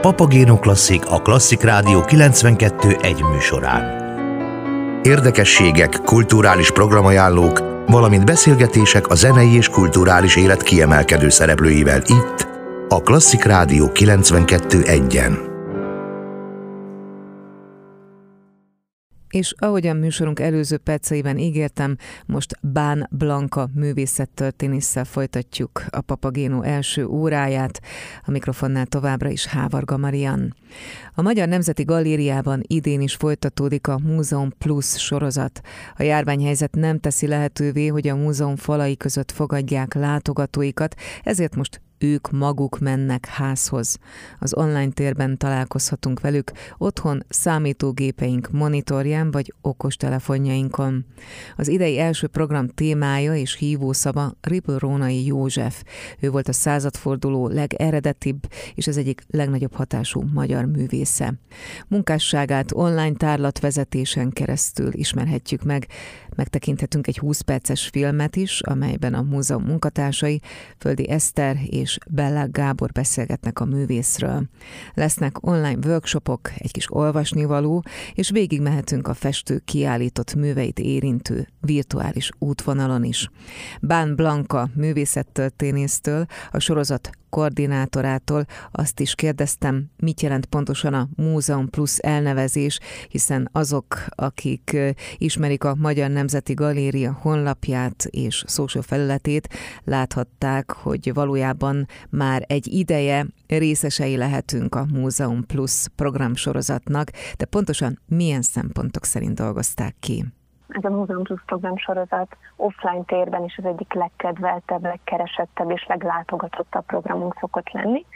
Papagéno Klasszik a Klasszik Rádió 92 egy műsorán. Érdekességek, kulturális programajánlók, valamint beszélgetések a zenei és kulturális élet kiemelkedő szereplőivel itt, a Klasszik Rádió 92 És ahogyan műsorunk előző perceiben ígértem, most Bán Blanka művészettörténésszel folytatjuk a Papagéno első óráját, a mikrofonnál továbbra is Hávarga Marian. A Magyar Nemzeti Galériában idén is folytatódik a Múzeum Plus sorozat. A járványhelyzet nem teszi lehetővé, hogy a múzeum falai között fogadják látogatóikat, ezért most ők maguk mennek házhoz. Az online térben találkozhatunk velük otthon számítógépeink monitorján vagy okostelefonjainkon. Az idei első program témája és hívószava Ripple Rónai József. Ő volt a századforduló legeredetibb és az egyik legnagyobb hatású magyar művésze. Munkásságát online tárlatvezetésen keresztül ismerhetjük meg. Megtekinthetünk egy 20 perces filmet is, amelyben a múzeum munkatársai Földi Eszter és és Bella Gábor beszélgetnek a művészről. Lesznek online workshopok, egy kis olvasnivaló, és végigmehetünk a festő kiállított műveit érintő virtuális útvonalon is. Bán Blanka művészettörténésztől a sorozat koordinátorától azt is kérdeztem, mit jelent pontosan a Múzeum Plus elnevezés, hiszen azok, akik ismerik a Magyar Nemzeti Galéria honlapját és social felületét, láthatták, hogy valójában már egy ideje részesei lehetünk a Múzeum Plus programsorozatnak, de pontosan milyen szempontok szerint dolgozták ki? Ez a Múzeum Plus program sorozat offline térben is az egyik legkedveltebb, legkeresettebb és leglátogatottabb programunk szokott lenni.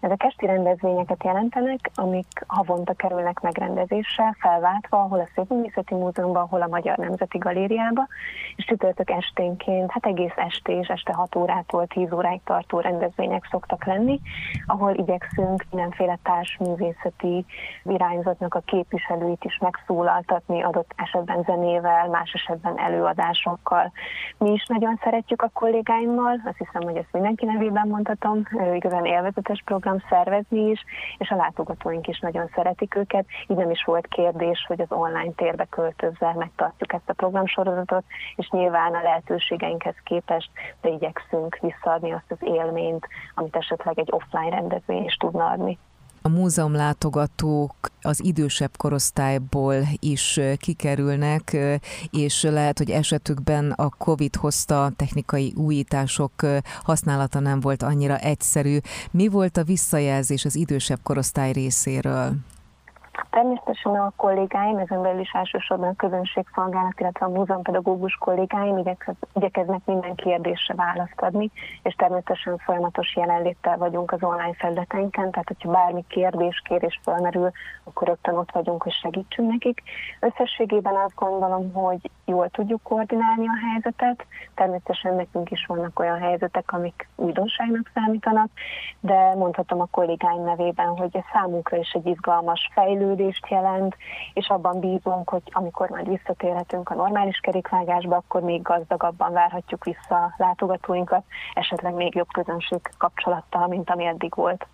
Ezek esti rendezvényeket jelentenek, amik havonta kerülnek megrendezésre, felváltva, hol a Szépművészeti Múzeumban, hol a Magyar Nemzeti Galériába, és csütörtök esténként, hát egész estés, este 6 órától 10 óráig tartó rendezvények szoktak lenni, ahol igyekszünk mindenféle társművészeti irányzatnak a képviselőit is megszólaltatni, adott esetben zenével, más esetben előadásokkal. Mi is nagyon szeretjük a kollégáimmal, azt hiszem, hogy ezt mindenki nevében mondhatom, igazán élvezetes program, szoktam szervezni is, és a látogatóink is nagyon szeretik őket, így nem is volt kérdés, hogy az online térbe költözve megtartjuk ezt a programsorozatot, és nyilván a lehetőségeinkhez képest, de igyekszünk visszaadni azt az élményt, amit esetleg egy offline rendezvény is tudna adni a múzeum látogatók az idősebb korosztályból is kikerülnek, és lehet, hogy esetükben a COVID hozta technikai újítások használata nem volt annyira egyszerű. Mi volt a visszajelzés az idősebb korosztály részéről? Természetesen a kollégáim, ezen belül is elsősorban a közönségszolgálat, illetve a múzeumpedagógus kollégáim igyekeznek minden kérdésre választ adni, és természetesen folyamatos jelenléttel vagyunk az online felületeinken, tehát hogyha bármi kérdés, kérés felmerül, akkor rögtön ott vagyunk, hogy segítsünk nekik. Összességében azt gondolom, hogy jól tudjuk koordinálni a helyzetet, természetesen nekünk is vannak olyan helyzetek, amik újdonságnak számítanak, de mondhatom a kollégáim nevében, hogy ez számunkra is egy izgalmas fejlődés, fejlődést jelent, és abban bízunk, hogy amikor majd visszatérhetünk a normális kerékvágásba, akkor még gazdagabban várhatjuk vissza látogatóinkat, esetleg még jobb közönség kapcsolattal, mint ami eddig volt.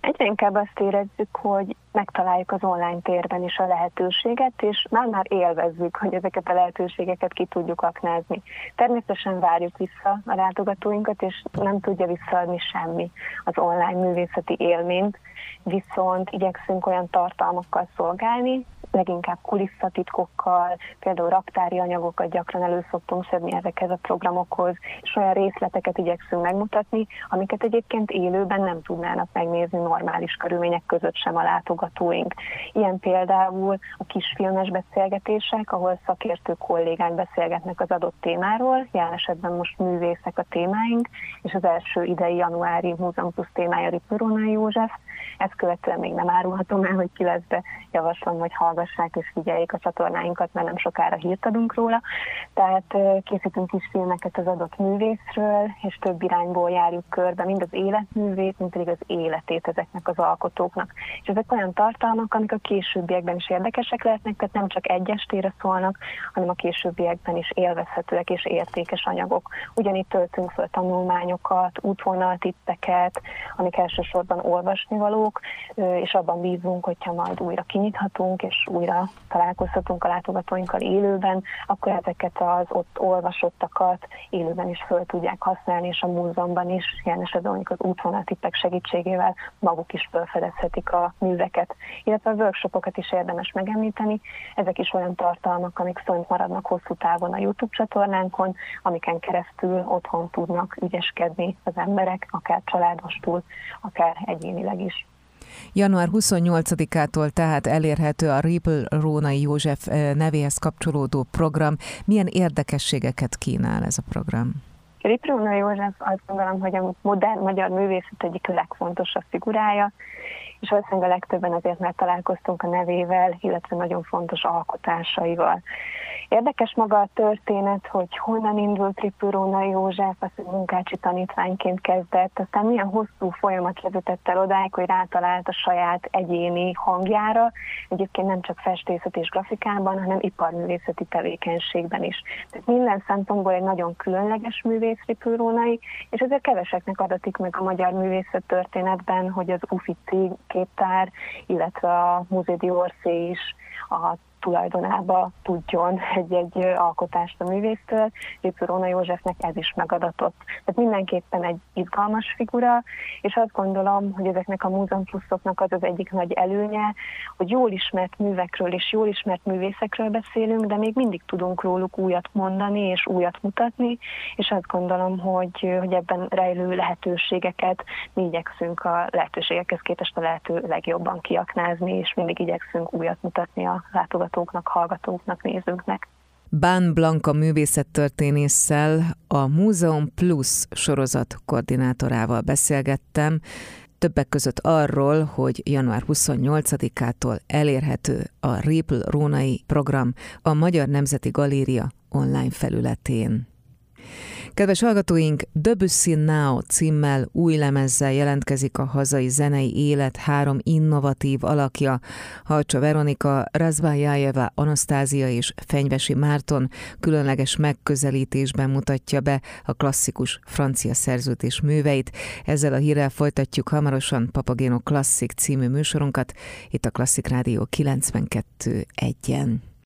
Egyre inkább azt érezzük, hogy megtaláljuk az online térben is a lehetőséget, és már-már élvezzük, hogy ezeket a lehetőségeket ki tudjuk aknázni. Természetesen várjuk vissza a látogatóinkat, és nem tudja visszaadni semmi az online művészeti élményt, viszont igyekszünk olyan tartalmakkal szolgálni, leginkább kulisszatitkokkal, például raktári anyagokat gyakran elő szoktunk szedni ezekhez a programokhoz, és olyan részleteket igyekszünk megmutatni, amiket egyébként élőben nem tudnának megnézni normális körülmények között sem a látogatóink. Ilyen például a kisfilmes beszélgetések, ahol szakértő kollégák beszélgetnek az adott témáról, jelen esetben most művészek a témáink, és az első idei januári Múzeum Plusz témája Ripurona József. Ezt követően még nem árulhatom el, hogy ki lesz, de javaslom, hogy hallgassák hallgassák és figyeljék a csatornáinkat, mert nem sokára hírt adunk róla. Tehát készítünk is filmeket az adott művészről, és több irányból járjuk körbe, mind az életművét, mind pedig az életét ezeknek az alkotóknak. És ezek olyan tartalmak, amik a későbbiekben is érdekesek lehetnek, tehát nem csak egy estére szólnak, hanem a későbbiekben is élvezhetőek és értékes anyagok. Ugyanígy töltünk föl tanulmányokat, útvonaltippeket, amik elsősorban olvasnivalók, és abban bízunk, hogyha majd újra kinyithatunk, és újra találkozhatunk a látogatóinkkal élőben, akkor ezeket az ott olvasottakat élőben is föl tudják használni, és a múzeumban is, ilyen esetben az útvonaltippek segítségével maguk is felfedezhetik a műveket. Illetve a workshopokat is érdemes megemlíteni, ezek is olyan tartalmak, amik fönt maradnak hosszú távon a YouTube csatornánkon, amiken keresztül otthon tudnak ügyeskedni az emberek, akár családostul, akár egyénileg is. Január 28-ától tehát elérhető a Ripple Rónai József nevéhez kapcsolódó program. Milyen érdekességeket kínál ez a program? Ripple Rónai József azt gondolom, hogy a modern magyar művészet egyik legfontosabb figurája, és valószínűleg a legtöbben azért már találkoztunk a nevével, illetve nagyon fontos alkotásaival. Érdekes maga a történet, hogy honnan indult Tripüróna József, azt, hogy munkácsi tanítványként kezdett, aztán milyen hosszú folyamat vezetett el odáig, hogy rátalált a saját egyéni hangjára, egyébként nem csak festészet és grafikában, hanem iparművészeti tevékenységben is. Tehát minden szempontból egy nagyon különleges művész Tripürónai, és ezért keveseknek adatik meg a magyar művészet történetben, hogy az Uffizi képtár, illetve a Musée d'Orsay is a tulajdonába tudjon egy-egy alkotást a művésztől. Lépő Róna Józsefnek ez is megadatott. Tehát mindenképpen egy izgalmas figura, és azt gondolom, hogy ezeknek a múzeum pluszoknak az az egyik nagy előnye, hogy jól ismert művekről és jól ismert művészekről beszélünk, de még mindig tudunk róluk újat mondani és újat mutatni, és azt gondolom, hogy, hogy ebben rejlő lehetőségeket mi igyekszünk a lehetőségekhez képest a lehető legjobban kiaknázni, és mindig igyekszünk újat mutatni a látogatóknak hallgatóknak, nézőknek. Bán Blanka művészettörténésszel, a Múzeum Plus sorozat koordinátorával beszélgettem, többek között arról, hogy január 28-ától elérhető a Ripl Rónai program a Magyar Nemzeti Galéria online felületén. Kedves hallgatóink, Debussy Now címmel új lemezzel jelentkezik a hazai zenei élet három innovatív alakja, Halcsa Veronika, Razvájájeva, Anasztázia és Fenyvesi Márton különleges megközelítésben mutatja be a klasszikus francia szerződés műveit. Ezzel a hírrel folytatjuk hamarosan Papagéno Klasszik című műsorunkat, itt a Klasszik Rádió 92.1-en.